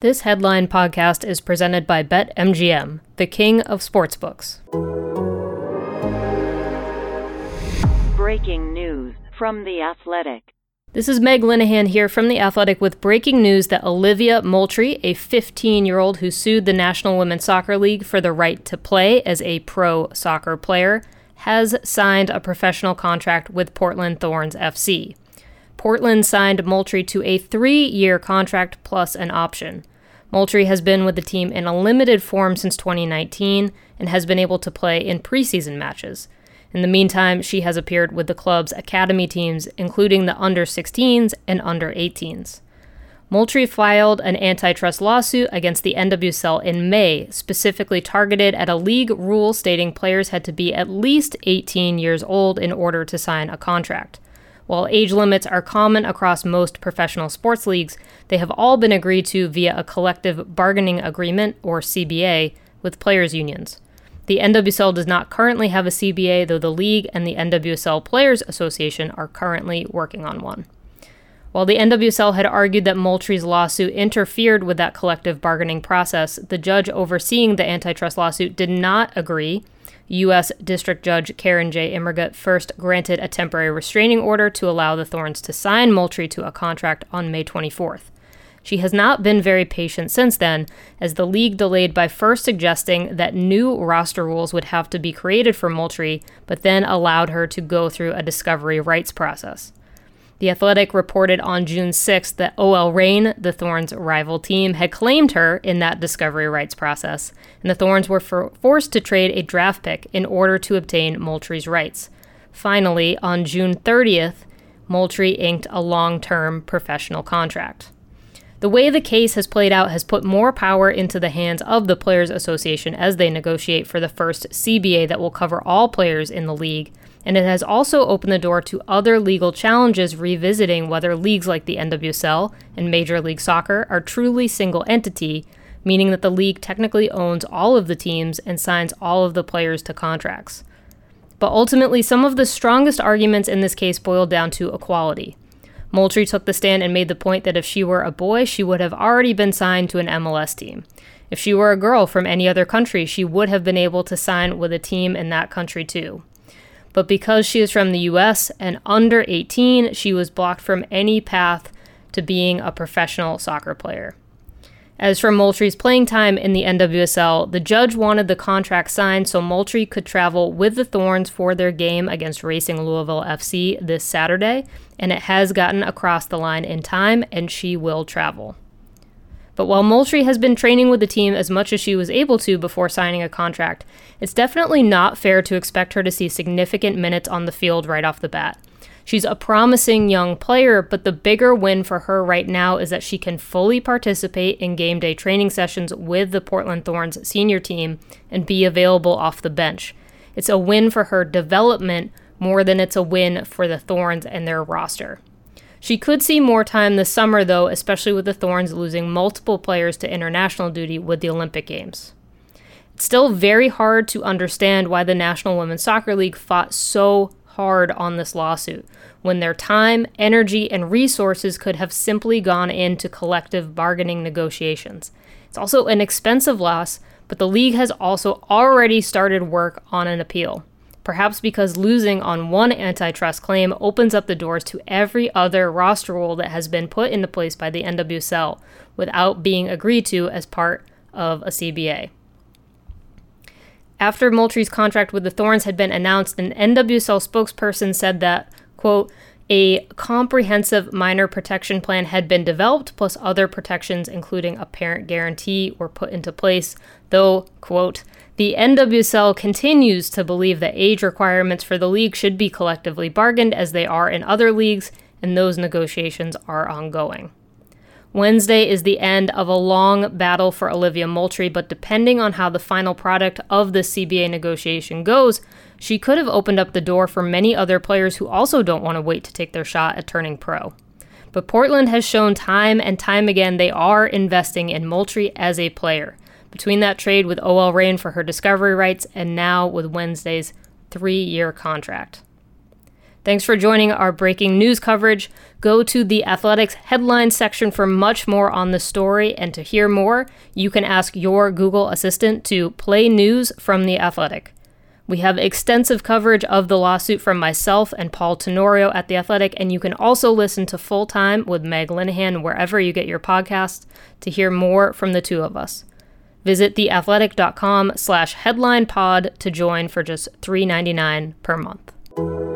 This headline podcast is presented by BetMGM, the king of sportsbooks. Breaking news from The Athletic. This is Meg Linehan here from The Athletic with breaking news that Olivia Moultrie, a 15 year old who sued the National Women's Soccer League for the right to play as a pro soccer player, has signed a professional contract with Portland Thorns FC. Portland signed Moultrie to a three year contract plus an option. Moultrie has been with the team in a limited form since 2019 and has been able to play in preseason matches. In the meantime, she has appeared with the club's academy teams, including the under 16s and under 18s. Moultrie filed an antitrust lawsuit against the NWSL in May, specifically targeted at a league rule stating players had to be at least 18 years old in order to sign a contract. While age limits are common across most professional sports leagues, they have all been agreed to via a collective bargaining agreement, or CBA, with players' unions. The NWSL does not currently have a CBA, though the league and the NWSL Players Association are currently working on one. While the NWSL had argued that Moultrie's lawsuit interfered with that collective bargaining process, the judge overseeing the antitrust lawsuit did not agree U.S. District Judge Karen J. Immergut first granted a temporary restraining order to allow the Thorns to sign Moultrie to a contract on May 24th. She has not been very patient since then, as the league delayed by first suggesting that new roster rules would have to be created for Moultrie, but then allowed her to go through a discovery rights process. The Athletic reported on June 6th that OL Reign, the Thorns' rival team, had claimed her in that discovery rights process, and the Thorns were for- forced to trade a draft pick in order to obtain Moultrie's rights. Finally, on June 30th, Moultrie inked a long term professional contract. The way the case has played out has put more power into the hands of the Players Association as they negotiate for the first CBA that will cover all players in the league and it has also opened the door to other legal challenges revisiting whether leagues like the NWSL and Major League Soccer are truly single entity, meaning that the league technically owns all of the teams and signs all of the players to contracts. But ultimately, some of the strongest arguments in this case boiled down to equality. Moultrie took the stand and made the point that if she were a boy, she would have already been signed to an MLS team. If she were a girl from any other country, she would have been able to sign with a team in that country too but because she is from the US and under 18, she was blocked from any path to being a professional soccer player. As for Moultrie's playing time in the NWSL, the judge wanted the contract signed so Moultrie could travel with the Thorns for their game against Racing Louisville FC this Saturday, and it has gotten across the line in time, and she will travel. But while Moultrie has been training with the team as much as she was able to before signing a contract, it's definitely not fair to expect her to see significant minutes on the field right off the bat. She's a promising young player, but the bigger win for her right now is that she can fully participate in game day training sessions with the Portland Thorns senior team and be available off the bench. It's a win for her development more than it's a win for the Thorns and their roster. She could see more time this summer, though, especially with the Thorns losing multiple players to international duty with the Olympic Games. It's still very hard to understand why the National Women's Soccer League fought so hard on this lawsuit when their time, energy, and resources could have simply gone into collective bargaining negotiations. It's also an expensive loss, but the league has also already started work on an appeal perhaps because losing on one antitrust claim opens up the doors to every other roster rule that has been put into place by the NWSL without being agreed to as part of a CBA. After Moultrie's contract with the Thorns had been announced, an NWSL spokesperson said that, quote, a comprehensive minor protection plan had been developed, plus other protections, including a parent guarantee, were put into place, though, quote, the NWSL continues to believe that age requirements for the league should be collectively bargained as they are in other leagues, and those negotiations are ongoing. Wednesday is the end of a long battle for Olivia Moultrie, but depending on how the final product of the CBA negotiation goes, she could have opened up the door for many other players who also don't want to wait to take their shot at turning pro. But Portland has shown time and time again they are investing in Moultrie as a player. Between that trade with OL Reign for her discovery rights and now with Wednesday's three year contract. Thanks for joining our breaking news coverage. Go to the Athletics headline section for much more on the story. And to hear more, you can ask your Google Assistant to play news from the Athletic. We have extensive coverage of the lawsuit from myself and Paul Tenorio at The Athletic, and you can also listen to Full Time with Meg Linehan wherever you get your podcasts to hear more from the two of us. Visit theathletic.com slash headline pod to join for just $3.99 per month.